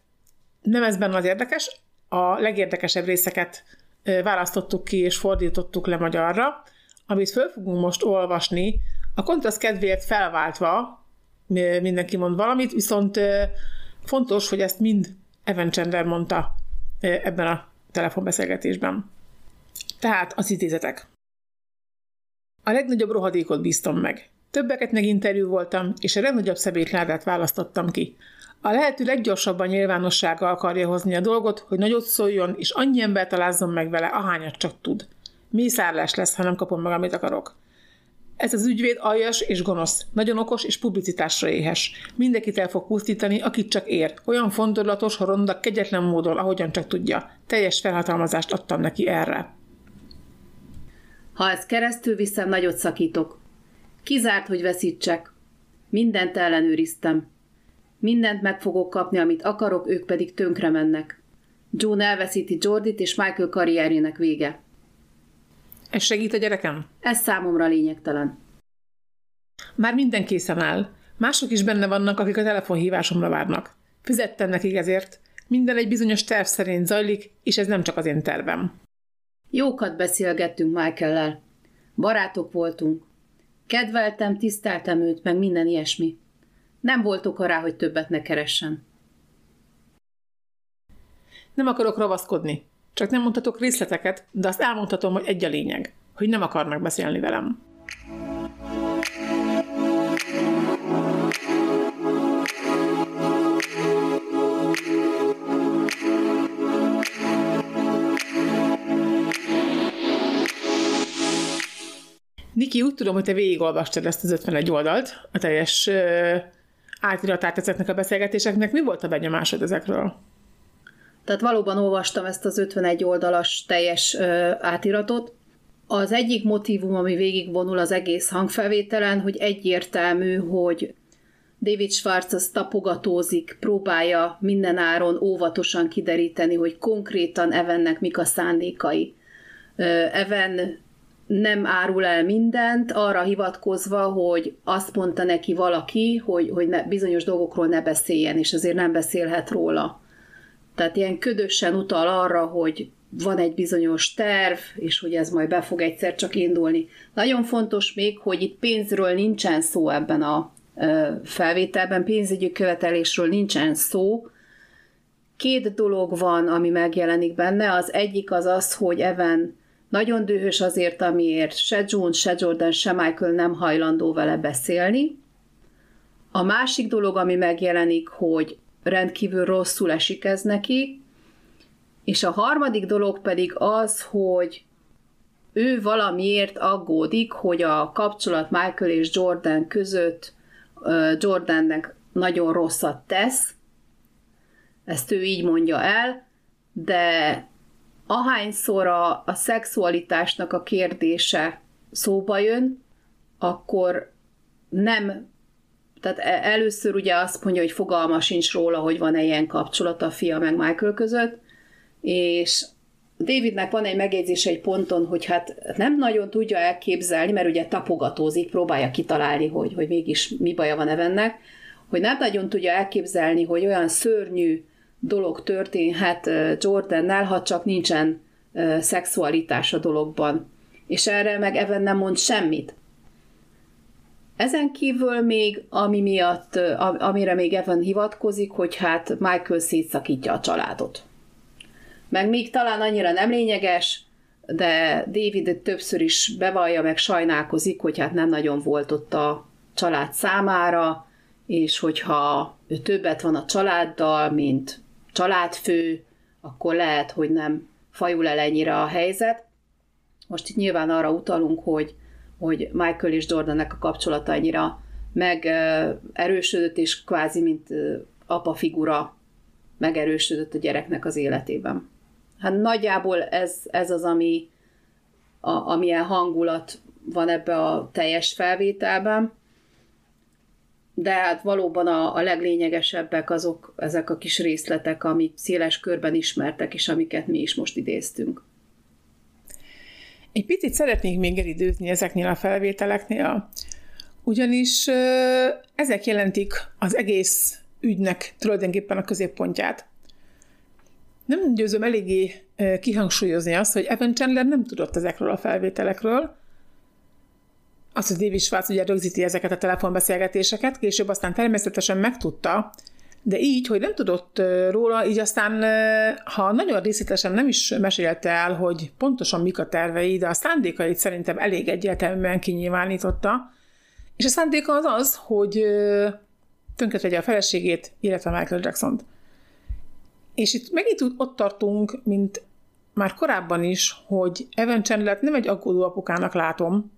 nem ez benne az érdekes, a legérdekesebb részeket választottuk ki és fordítottuk le magyarra, amit föl fogunk most olvasni, a kontraszt kedvéért felváltva mindenki mond valamit, viszont fontos, hogy ezt mind Evan Chandler mondta ebben a telefonbeszélgetésben. Tehát az idézetek. A legnagyobb rohadékot bíztam meg. Többeket interjú voltam, és a legnagyobb szemétládát választottam ki. A lehető leggyorsabban nyilvánossága akarja hozni a dolgot, hogy nagyot szóljon, és annyi ember talázzon meg vele, ahányat csak tud. Mészárlás lesz, ha nem kapom meg, amit akarok. Ez az ügyvéd aljas és gonosz, nagyon okos és publicitásra éhes. Mindenkit el fog pusztítani, akit csak ér. Olyan fondorlatos, ronda, kegyetlen módon, ahogyan csak tudja. Teljes felhatalmazást adtam neki erre. Ha ezt keresztül viszem, nagyot szakítok. Kizárt, hogy veszítsek. Mindent ellenőriztem. Mindent meg fogok kapni, amit akarok, ők pedig tönkre mennek. John elveszíti Jordit, és Michael karrierjének vége. Ez segít a gyerekem? Ez számomra lényegtelen. Már minden készen áll. Mások is benne vannak, akik a telefonhívásomra várnak. Fizettem nekik ezért. Minden egy bizonyos terv szerint zajlik, és ez nem csak az én tervem. Jókat beszélgettünk Michael-lel. Barátok voltunk. Kedveltem, tiszteltem őt, meg minden ilyesmi. Nem volt oka rá, hogy többet ne keressen. Nem akarok ravaszkodni. Csak nem mondhatok részleteket, de azt elmondhatom, hogy egy a lényeg, hogy nem akarnak beszélni velem. Niki, úgy tudom, hogy te végigolvastad ezt az 51 oldalt, a teljes uh, átiratát ezeknek a beszélgetéseknek. Mi volt a benyomásod ezekről? Tehát valóban olvastam ezt az 51 oldalas teljes ö, átiratot. Az egyik motivum, ami végigvonul az egész hangfelvételen, hogy egyértelmű, hogy David Schwartz az tapogatózik, próbálja minden áron óvatosan kideríteni, hogy konkrétan Evennek mik a szándékai. Evan nem árul el mindent, arra hivatkozva, hogy azt mondta neki valaki, hogy, hogy ne, bizonyos dolgokról ne beszéljen, és azért nem beszélhet róla. Tehát ilyen ködösen utal arra, hogy van egy bizonyos terv, és hogy ez majd be fog egyszer csak indulni. Nagyon fontos még, hogy itt pénzről nincsen szó ebben a felvételben, pénzügyi követelésről nincsen szó. Két dolog van, ami megjelenik benne. Az egyik az az, hogy Evan nagyon dühös azért, amiért se John, se Jordan, se Michael nem hajlandó vele beszélni. A másik dolog, ami megjelenik, hogy rendkívül rosszul esik ez neki, és a harmadik dolog pedig az, hogy ő valamiért aggódik, hogy a kapcsolat Michael és Jordan között Jordannek nagyon rosszat tesz, ezt ő így mondja el, de ahányszor a, a szexualitásnak a kérdése szóba jön, akkor nem tehát e, először ugye azt mondja, hogy fogalma sincs róla, hogy van-e ilyen kapcsolat a fia meg Michael között, és Davidnek van egy megjegyzése egy ponton, hogy hát nem nagyon tudja elképzelni, mert ugye tapogatózik, próbálja kitalálni, hogy, hogy mégis mi baja van Evennek, hogy nem nagyon tudja elképzelni, hogy olyan szörnyű dolog történhet Jordannel, ha csak nincsen szexualitás a dologban. És erre meg Evan nem mond semmit. Ezen kívül még, ami miatt, amire még Evan hivatkozik, hogy hát Michael szétszakítja a családot. Meg még talán annyira nem lényeges, de David többször is bevallja, meg sajnálkozik, hogy hát nem nagyon volt ott a család számára, és hogyha ő többet van a családdal, mint családfő, akkor lehet, hogy nem fajul el ennyire a helyzet. Most itt nyilván arra utalunk, hogy hogy Michael és Jordannek a kapcsolata annyira megerősödött, és kvázi mint apa figura megerősödött a gyereknek az életében. Hát nagyjából ez, ez az, ami, a, amilyen hangulat van ebbe a teljes felvételben. De hát valóban a, a leglényegesebbek azok ezek a kis részletek, amik széles körben ismertek, és amiket mi is most idéztünk. Egy picit szeretnék még elidőzni ezeknél a felvételeknél, ugyanis ezek jelentik az egész ügynek tulajdonképpen a középpontját. Nem győzöm eléggé kihangsúlyozni azt, hogy Evan Chandler nem tudott ezekről a felvételekről, azt, hogy David Schwartz ugye rögzíti ezeket a telefonbeszélgetéseket, később aztán természetesen megtudta, de így, hogy nem tudott róla, így aztán, ha nagyon részletesen nem is mesélte el, hogy pontosan mik a tervei, de a szándékait szerintem elég egyértelműen kinyilvánította, és a szándéka az az, hogy tönkretegye a feleségét, illetve Michael Jackson-t. És itt megint ott tartunk, mint már korábban is, hogy Evan chandler nem egy aggódó apukának látom,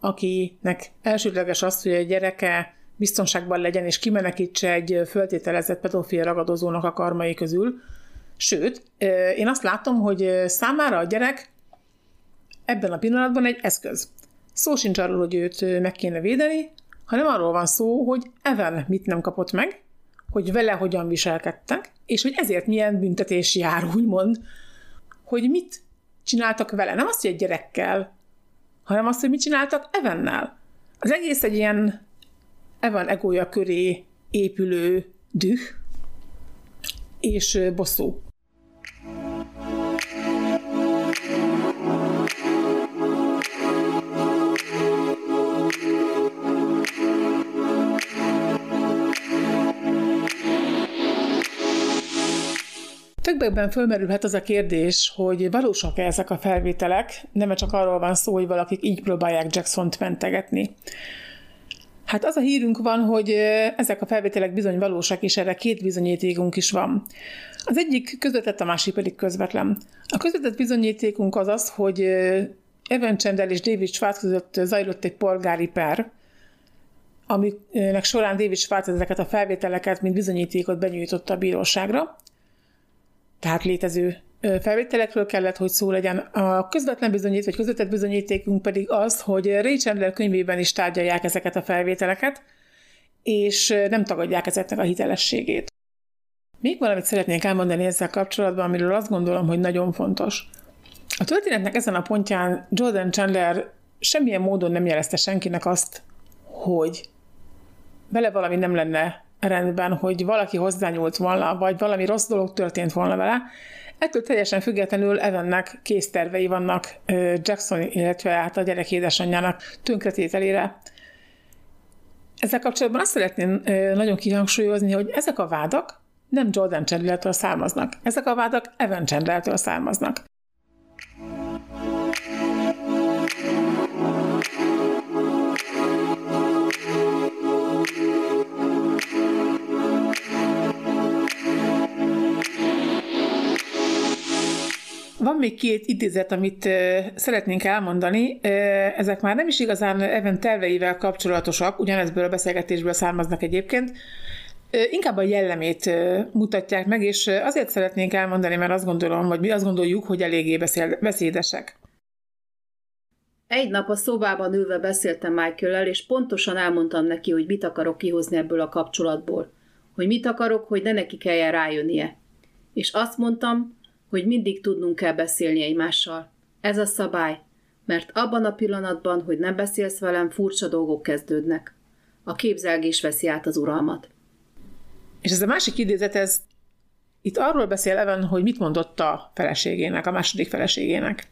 akinek elsődleges az, hogy a gyereke biztonságban legyen és kimenekítse egy föltételezett pedofil ragadozónak a karmai közül. Sőt, én azt látom, hogy számára a gyerek ebben a pillanatban egy eszköz. Szó sincs arról, hogy őt meg kéne védeni, hanem arról van szó, hogy Evan mit nem kapott meg, hogy vele hogyan viselkedtek, és hogy ezért milyen büntetés jár, úgymond, hogy mit csináltak vele. Nem azt, hogy egy gyerekkel, hanem azt, hogy mit csináltak Evennel. Az egész egy ilyen Evan egója köré épülő düh és bosszú. Többekben fölmerülhet az a kérdés, hogy valósak-e ezek a felvételek, nem csak arról van szó, hogy valakik így próbálják Jackson-t mentegetni. Hát az a hírünk van, hogy ezek a felvételek bizony valósak, és erre két bizonyítékunk is van. Az egyik közvetett, a másik pedig közvetlen. A közvetett bizonyítékunk az az, hogy Evan Chandler és David Schwartz között zajlott egy polgári per, aminek során David Schwartz ezeket a felvételeket, mint bizonyítékot benyújtotta a bíróságra tehát létező felvételekről kellett, hogy szó legyen. A közvetlen bizonyít, vagy közvetett bizonyítékunk pedig az, hogy Ray Chandler könyvében is tárgyalják ezeket a felvételeket, és nem tagadják ezeknek a hitelességét. Még valamit szeretnék elmondani ezzel kapcsolatban, amiről azt gondolom, hogy nagyon fontos. A történetnek ezen a pontján Jordan Chandler semmilyen módon nem jelezte senkinek azt, hogy vele valami nem lenne rendben, hogy valaki hozzányúlt volna, vagy valami rossz dolog történt volna vele. Ettől teljesen függetlenül Evannek késztervei vannak Jackson, illetve hát a gyerek édesanyjának tönkretételére. Ezzel kapcsolatban azt szeretném nagyon kihangsúlyozni, hogy ezek a vádak nem Jordan Chandler-től származnak. Ezek a vádak Evan Chandler-től származnak. Van még két idézet, amit szeretnénk elmondani. Ezek már nem is igazán Evan terveivel kapcsolatosak, ugyanezből a beszélgetésből származnak egyébként. Inkább a jellemét mutatják meg, és azért szeretnénk elmondani, mert azt gondolom, vagy mi azt gondoljuk, hogy eléggé beszédesek. Egy nap a szobában ülve beszéltem michael és pontosan elmondtam neki, hogy mit akarok kihozni ebből a kapcsolatból. Hogy mit akarok, hogy ne neki kelljen rájönnie. És azt mondtam, hogy mindig tudnunk kell beszélni egymással. Ez a szabály, mert abban a pillanatban, hogy nem beszélsz velem, furcsa dolgok kezdődnek. A képzelgés veszi át az uralmat. És ez a másik idézet, ez itt arról beszél Evan, hogy mit mondott a feleségének, a második feleségének.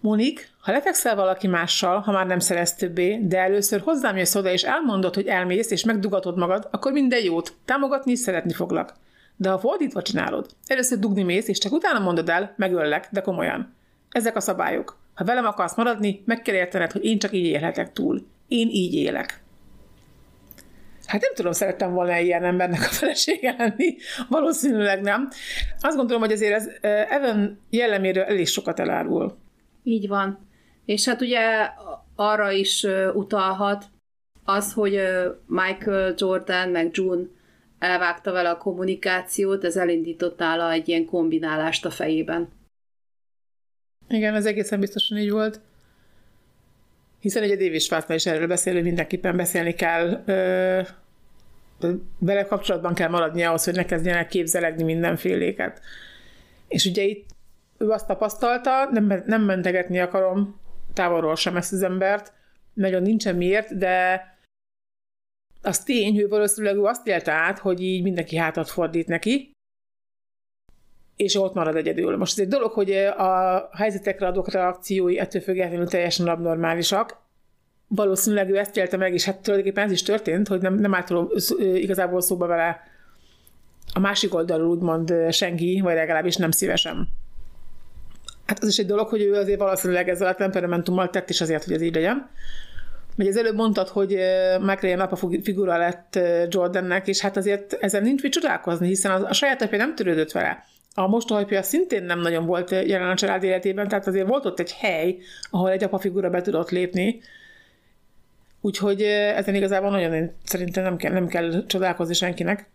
Monik, ha lefekszel valaki mással, ha már nem szeretsz többé, de először hozzám jössz oda, és elmondod, hogy elmész, és megdugatod magad, akkor minden jót. Támogatni, szeretni foglak. De ha fordítva csinálod, először dugni mész, és csak utána mondod el, megöllek, de komolyan. Ezek a szabályok. Ha velem akarsz maradni, meg kell értened, hogy én csak így élhetek túl. Én így élek. Hát nem tudom, szerettem volna ilyen embernek a felesége lenni. Valószínűleg nem. Azt gondolom, hogy azért ez Evan jelleméről elég sokat elárul. Így van. És hát ugye arra is utalhat az, hogy Michael Jordan meg June elvágta vele a kommunikációt, ez elindított nála egy ilyen kombinálást a fejében. Igen, ez egészen biztosan így volt. Hiszen ugye David Schwartzman is erről beszél, mindenképpen beszélni kell, ö, vele kapcsolatban kell maradnia ahhoz, hogy ne kezdjenek képzelegni mindenféléket. És ugye itt ő azt tapasztalta, nem, nem mentegetni akarom távolról sem ezt az embert, nagyon nincsen miért, de az tény, hogy valószínűleg ő azt élte át, hogy így mindenki hátat fordít neki, és ott marad egyedül. Most ez egy dolog, hogy a helyzetekre adok reakciói ettől függetlenül teljesen abnormálisak. Valószínűleg ő ezt élte meg, és hát tulajdonképpen ez is történt, hogy nem, nem által igazából szóba vele a másik oldalról úgymond senki, vagy legalábbis nem szívesen. Hát az is egy dolog, hogy ő azért valószínűleg ezzel a temperamentummal tett is azért, hogy ez így legyen. Ugye az előbb mondtad, hogy McRae apa figura lett Jordannek, és hát azért ezen nincs mit csodálkozni, hiszen a saját apja nem törődött vele. A mostohajpja szintén nem nagyon volt jelen a család életében, tehát azért volt ott egy hely, ahol egy apa figura be tudott lépni, Úgyhogy ezen igazából nagyon szerintem nem kell, nem kell csodálkozni senkinek.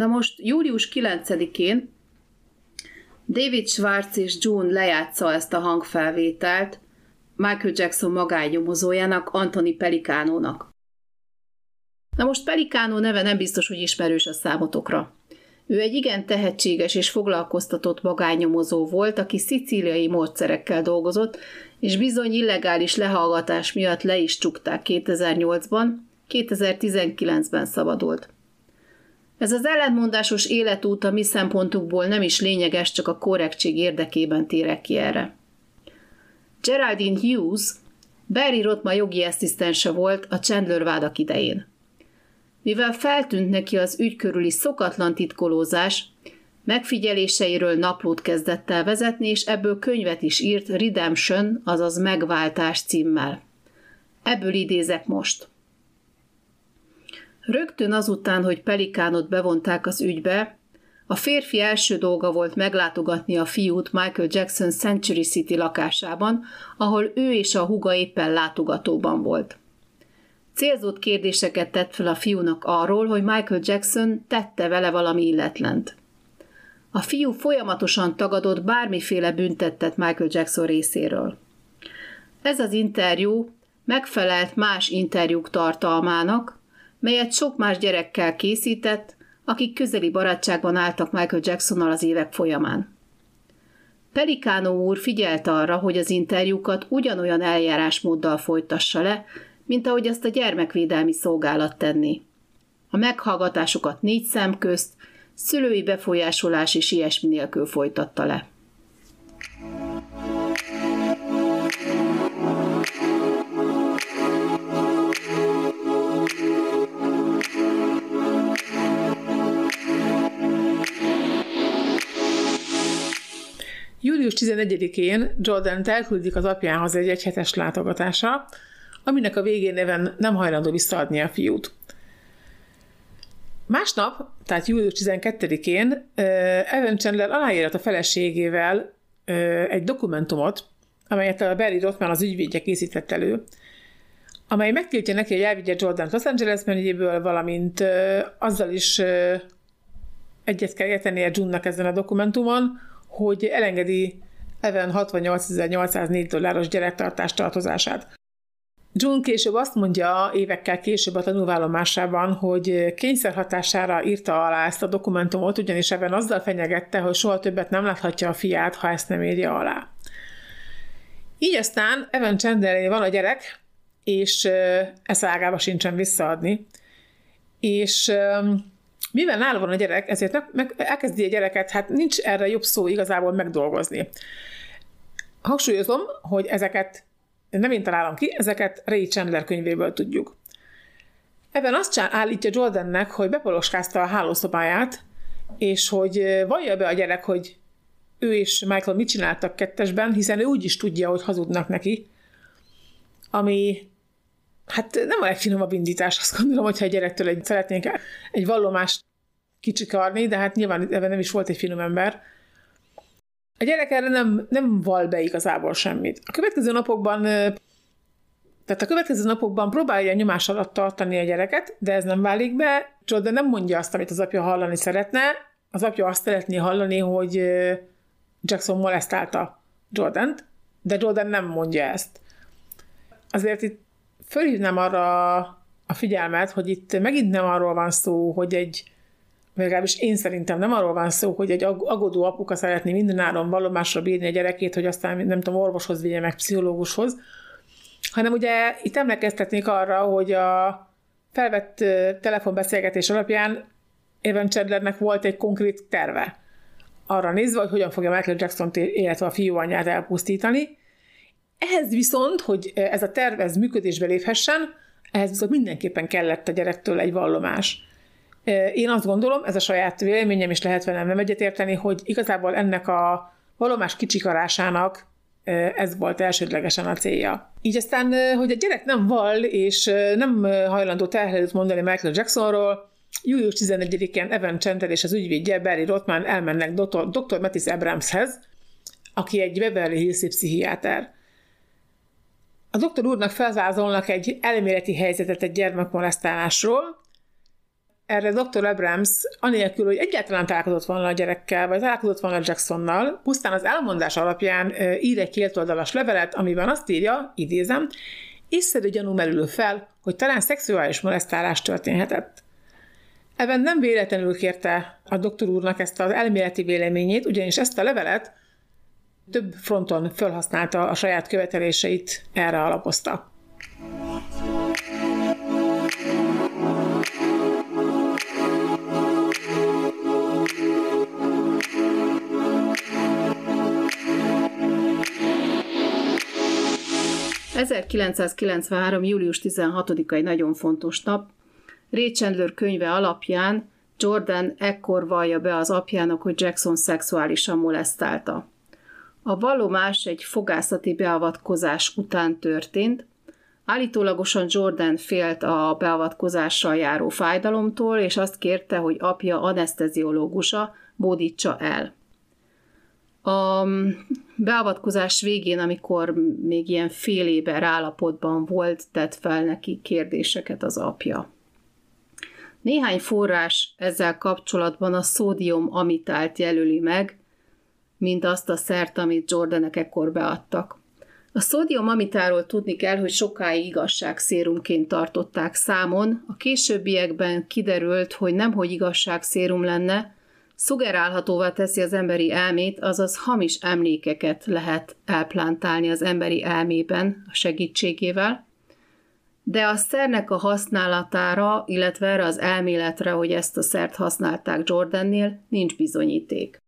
Na most július 9-én David Schwartz és June lejátsza ezt a hangfelvételt Michael Jackson magányomozójának, Anthony Pelicánónak. Na most Pelicánó neve nem biztos, hogy ismerős a számotokra. Ő egy igen tehetséges és foglalkoztatott magányomozó volt, aki szicíliai módszerekkel dolgozott, és bizony illegális lehallgatás miatt le is csukták 2008-ban, 2019-ben szabadult. Ez az ellentmondásos életút a mi szempontukból nem is lényeges, csak a korrektség érdekében térek ki erre. Geraldine Hughes Barry Rotma jogi asszisztense volt a Chandler vádak idején. Mivel feltűnt neki az ügy körüli szokatlan titkolózás, megfigyeléseiről naplót kezdett el vezetni, és ebből könyvet is írt Redemption, azaz Megváltás címmel. Ebből idézek most. Rögtön azután, hogy Pelikánot bevonták az ügybe, a férfi első dolga volt meglátogatni a fiút Michael Jackson Century City lakásában, ahol ő és a huga éppen látogatóban volt. Célzott kérdéseket tett fel a fiúnak arról, hogy Michael Jackson tette vele valami illetlent. A fiú folyamatosan tagadott bármiféle büntettet Michael Jackson részéről. Ez az interjú megfelelt más interjúk tartalmának, melyet sok más gyerekkel készített, akik közeli barátságban álltak Michael Jacksonnal az évek folyamán. Pelikánó úr figyelt arra, hogy az interjúkat ugyanolyan eljárásmóddal folytassa le, mint ahogy azt a gyermekvédelmi szolgálat tenni. A meghallgatásokat négy szem közt, szülői befolyásolás és ilyesmi nélkül folytatta le. Július 11-én Jordan elküldik az apjához egy egyhetes látogatásra, aminek a végén neven nem hajlandó visszaadni a fiút. Másnap, tehát július 12-én Evan Chandler aláírt a feleségével egy dokumentumot, amelyet a Barry Rothman az ügyvédje készített elő, amely megtiltja neki, hogy elvigye Jordan Los Angeles mennyiből, valamint azzal is egyet kell értenie June-nak ezen a dokumentumon, hogy elengedi Evan 68.804 dolláros gyerektartás tartozását. June később azt mondja évekkel később a tanulvállomásában, hogy kényszerhatására írta alá ezt a dokumentumot, ugyanis Evan azzal fenyegette, hogy soha többet nem láthatja a fiát, ha ezt nem írja alá. Így aztán Evan Chandler van a gyerek, és ezt ágába sincsen visszaadni, és mivel nála van a gyerek, ezért meg, elkezdi a gyereket, hát nincs erre jobb szó igazából megdolgozni. Hangsúlyozom, hogy ezeket nem én találom ki, ezeket Ray Chandler könyvéből tudjuk. Ebben azt állítja Jordannek, hogy bepoloskázta a hálószobáját, és hogy vallja be a gyerek, hogy ő és Michael mit csináltak kettesben, hiszen ő úgy is tudja, hogy hazudnak neki, ami hát nem a legfinomabb indítás, azt gondolom, hogyha egy gyerektől egy, szeretnénk egy vallomást kicsikarni, de hát nyilván ebben nem is volt egy finom ember. A gyerek erre nem, nem val be igazából semmit. A következő napokban Tehát a következő napokban próbálja nyomás alatt tartani a gyereket, de ez nem válik be. Jordan nem mondja azt, amit az apja hallani szeretne. Az apja azt szeretné hallani, hogy Jackson molesztálta Jordant, de Jordan nem mondja ezt. Azért itt fölhívnám arra a figyelmet, hogy itt megint nem arról van szó, hogy egy legalábbis én szerintem nem arról van szó, hogy egy agodó apuka szeretné mindenáron vallomásra bírni a gyerekét, hogy aztán nem tudom, orvoshoz vigye meg, pszichológushoz, hanem ugye itt emlékeztetnék arra, hogy a felvett telefonbeszélgetés alapján Evan Chandlernek volt egy konkrét terve arra nézve, hogy hogyan fogja Michael Jackson-t, illetve a fiú anyját elpusztítani. Ehhez viszont, hogy ez a terv ez működésbe léphessen, ehhez viszont mindenképpen kellett a gyerektől egy vallomás. Én azt gondolom, ez a saját véleményem, és lehet velem nem egyetérteni, hogy igazából ennek a vallomás kicsikarásának ez volt elsődlegesen a célja. Így aztán, hogy a gyerek nem val, és nem hajlandó terhelőt mondani Michael Jacksonról, július 11-én Evan Chandler és az ügyvédje Barry Rothman elmennek Dr. Dr. Abramshez, aki egy Beverly Hills pszichiáter. A doktor úrnak felvázolnak egy elméleti helyzetet egy gyermekmolesztálásról, erre Dr. Abrams, anélkül, hogy egyáltalán találkozott volna a gyerekkel, vagy találkozott volna Jacksonnal, pusztán az elmondás alapján ír egy kétoldalas levelet, amiben azt írja, idézem, észszerű gyanú merülő fel, hogy talán szexuális molesztálás történhetett. Ebben nem véletlenül kérte a doktor úrnak ezt az elméleti véleményét, ugyanis ezt a levelet több fronton felhasználta a saját követeléseit, erre alapozta. 1993. július 16-a egy nagyon fontos nap. Ray Chandler könyve alapján Jordan ekkor vallja be az apjának, hogy Jackson szexuálisan molesztálta. A vallomás egy fogászati beavatkozás után történt. Állítólagosan Jordan félt a beavatkozással járó fájdalomtól, és azt kérte, hogy apja anesteziológusa bódítsa el. A beavatkozás végén, amikor még ilyen fél éber állapotban volt, tett fel neki kérdéseket az apja. Néhány forrás ezzel kapcsolatban a szódium amitált jelöli meg, mint azt a szert, amit Jordanek ekkor beadtak. A szódium amitáról tudni kell, hogy sokáig igazságszérumként tartották számon, a későbbiekben kiderült, hogy nemhogy igazságszérum lenne, szugerálhatóvá teszi az emberi elmét, azaz hamis emlékeket lehet elplántálni az emberi elmében a segítségével, de a szernek a használatára, illetve erre az elméletre, hogy ezt a szert használták Jordannél, nincs bizonyíték.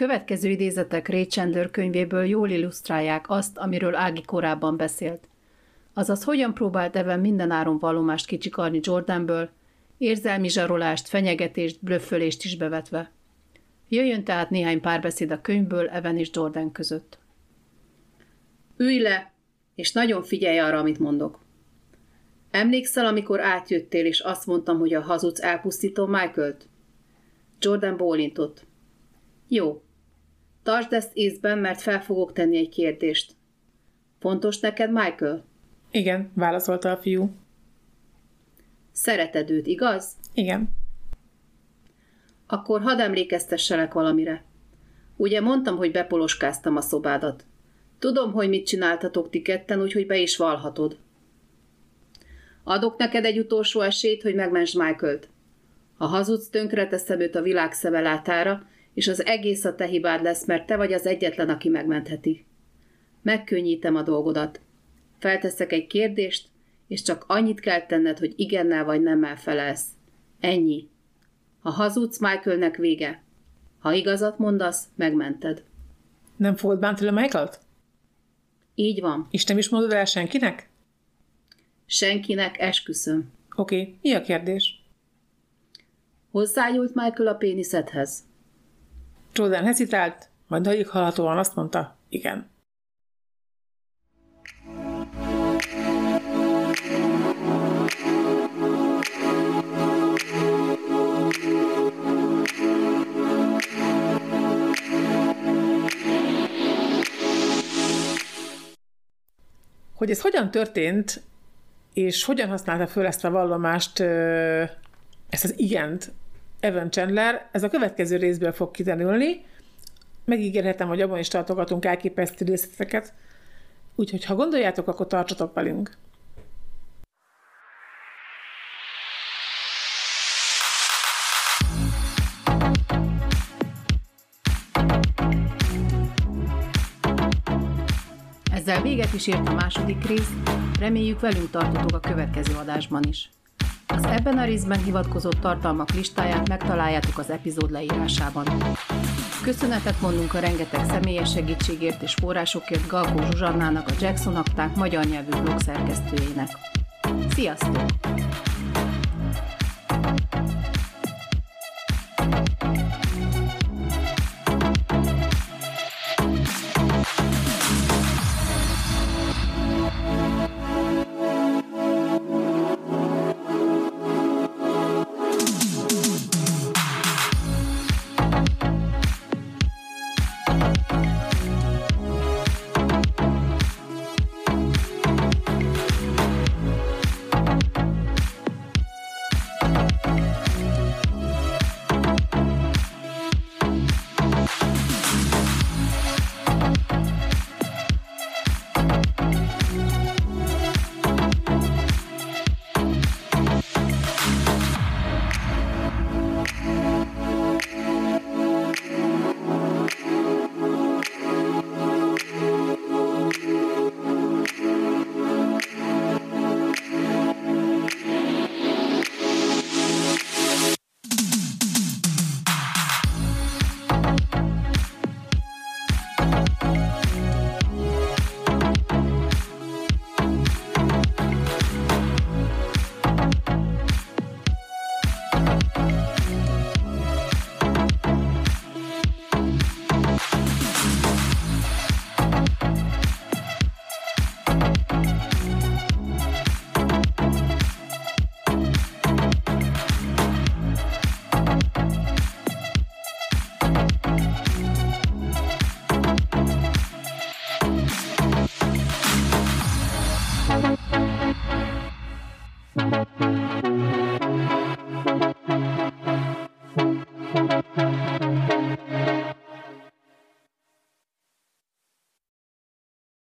Következő idézetek Ray Chandler könyvéből jól illusztrálják azt, amiről Ági korábban beszélt. Azaz, hogyan próbált Evan mindenáron vallomást kicsikarni Jordanből, érzelmi zsarolást, fenyegetést, blöffölést is bevetve. Jöjjön tehát néhány párbeszéd a könyvből Evan és Jordan között. Ülj le, és nagyon figyelj arra, amit mondok. Emlékszel, amikor átjöttél, és azt mondtam, hogy a hazudsz elpusztítom Michael-t? Jordan bólintott. Jó. Tartsd ezt észben, mert fel fogok tenni egy kérdést. Fontos neked, Michael? Igen, válaszolta a fiú. Szereted őt, igaz? Igen. Akkor hadd emlékeztesselek valamire. Ugye mondtam, hogy bepoloskáztam a szobádat. Tudom, hogy mit csináltatok ti ketten, úgyhogy be is valhatod. Adok neked egy utolsó esélyt, hogy megments Michael-t. Ha hazudsz, tönkre teszem őt a világ látára, és az egész a te hibád lesz, mert te vagy az egyetlen, aki megmentheti. Megkönnyítem a dolgodat. Felteszek egy kérdést, és csak annyit kell tenned, hogy igennel vagy nemmel felelsz. Ennyi. Ha hazudsz, Michaelnek vége. Ha igazat mondasz, megmented. Nem fogod bántani Michael-t? Így van. És nem is mondod el senkinek? Senkinek, esküszöm. Oké, okay. mi a kérdés? Hozzájult Michael a péniszedhez? Jordan hecitált, majd hallhatóan azt mondta, igen. Hogy ez hogyan történt, és hogyan használta föl ezt a vallomást, ezt az igent Evan Chandler, ez a következő részből fog kiderülni. Megígérhetem, hogy abban is tartogatunk elképesztő részleteket, úgyhogy ha gondoljátok, akkor tartsatok velünk. Ezzel véget is ért a második rész, reméljük velünk tartotok a következő adásban is. Az ebben a részben hivatkozott tartalmak listáját megtaláljátok az epizód leírásában. Köszönetet mondunk a rengeteg személyes segítségért és forrásokért Galkó Zsuzsannának, a Jackson akták magyar nyelvű blog szerkesztőjének. Sziasztok!